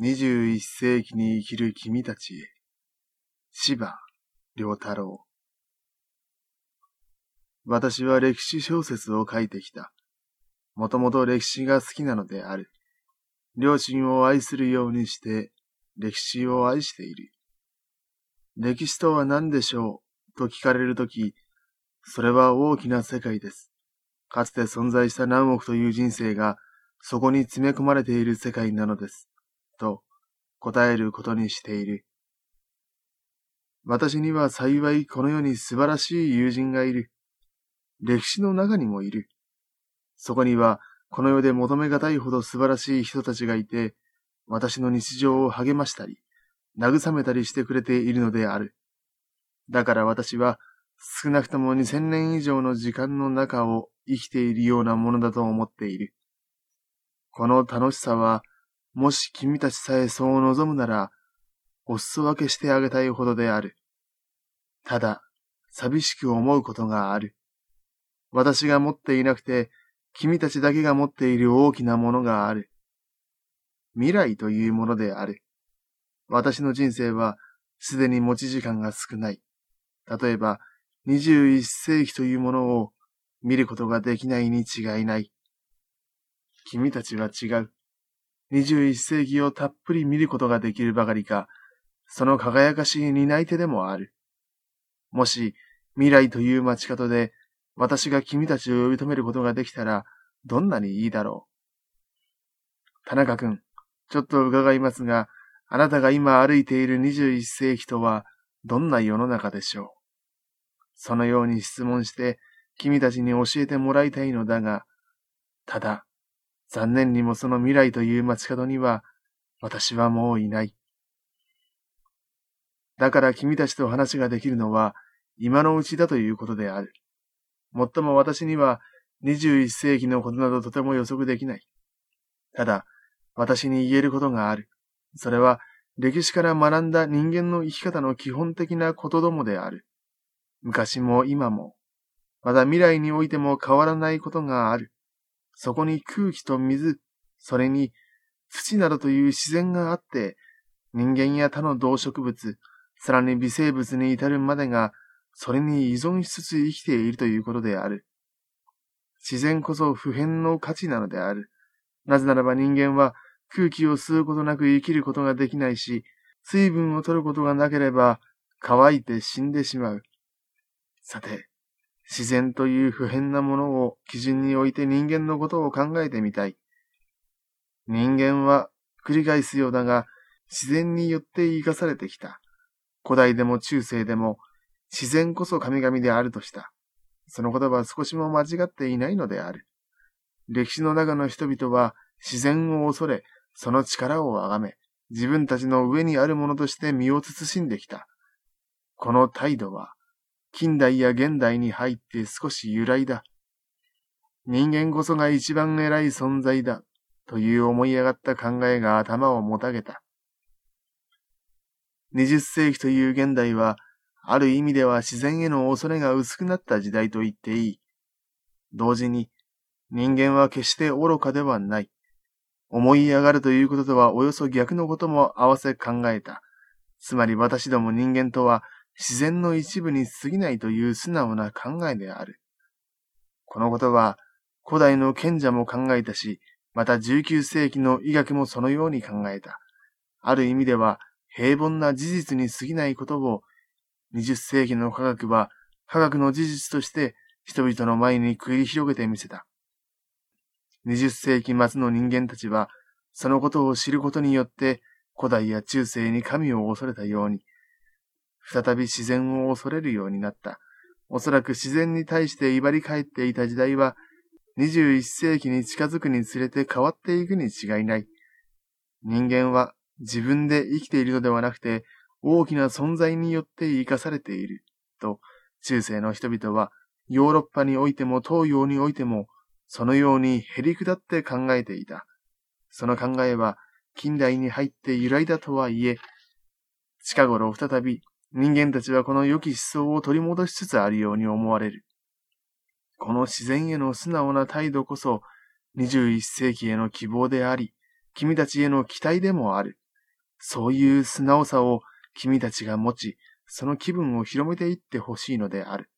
21世紀に生きる君たちへ。芝良太郎。私は歴史小説を書いてきた。もともと歴史が好きなのである。両親を愛するようにして歴史を愛している。歴史とは何でしょう？と聞かれるとき、それは大きな世界です。かつて存在した何億という人生がそこに詰め込まれている世界なのです。と答えることにしている。私には幸いこの世に素晴らしい友人がいる。歴史の中にもいる。そこにはこの世で求めがたいほど素晴らしい人たちがいて、私の日常を励ましたり、慰めたりしてくれているのである。だから私は少なくとも2000年以上の時間の中を生きているようなものだと思っている。この楽しさは、もし君たちさえそう望むなら、お裾分けしてあげたいほどである。ただ、寂しく思うことがある。私が持っていなくて、君たちだけが持っている大きなものがある。未来というものである。私の人生は、すでに持ち時間が少ない。例えば、21世紀というものを見ることができないに違いない。君たちは違う。21世紀をたっぷり見ることができるばかりか、その輝かしい担い手でもある。もし、未来という街角で、私が君たちを呼び止めることができたら、どんなにいいだろう。田中君、ちょっと伺いますが、あなたが今歩いている21世紀とは、どんな世の中でしょう。そのように質問して、君たちに教えてもらいたいのだが、ただ、残念にもその未来という街角には、私はもういない。だから君たちと話ができるのは、今のうちだということである。もっとも私には、21世紀のことなどとても予測できない。ただ、私に言えることがある。それは、歴史から学んだ人間の生き方の基本的なことどもである。昔も今も、まだ未来においても変わらないことがある。そこに空気と水、それに土などという自然があって、人間や他の動植物、さらに微生物に至るまでが、それに依存しつつ生きているということである。自然こそ普遍の価値なのである。なぜならば人間は空気を吸うことなく生きることができないし、水分を取ることがなければ乾いて死んでしまう。さて、自然という普遍なものを基準に置いて人間のことを考えてみたい。人間は繰り返すようだが、自然によって生かされてきた。古代でも中世でも、自然こそ神々であるとした。その言葉は少しも間違っていないのである。歴史の中の人々は自然を恐れ、その力を崇め、自分たちの上にあるものとして身を慎んできた。この態度は、近代や現代に入って少し揺らいだ。人間こそが一番偉い存在だ、という思い上がった考えが頭をもたげた。二十世紀という現代は、ある意味では自然への恐れが薄くなった時代と言っていい。同時に、人間は決して愚かではない。思い上がるということとはおよそ逆のことも合わせ考えた。つまり私ども人間とは自然の一部に過ぎないという素直な考えである。このことは、古代の賢者も考えたし、また19世紀の医学もそのように考えた。ある意味では、平凡な事実に過ぎないことを、20世紀の科学は、科学の事実として人々の前に繰り広げてみせた。20世紀末の人間たちは、そのことを知ることによって、古代や中世に神を恐れたように、再び自然を恐れるようになった。おそらく自然に対して威張り返っていた時代は、21世紀に近づくにつれて変わっていくに違いない。人間は自分で生きているのではなくて、大きな存在によって生かされている。と、中世の人々は、ヨーロッパにおいても東洋においても、そのように減り下って考えていた。その考えは、近代に入って由来だとはいえ、近頃再び人間たちはこの良き思想を取り戻しつつあるように思われる。この自然への素直な態度こそ、21世紀への希望であり、君たちへの期待でもある。そういう素直さを君たちが持ち、その気分を広めていってほしいのである。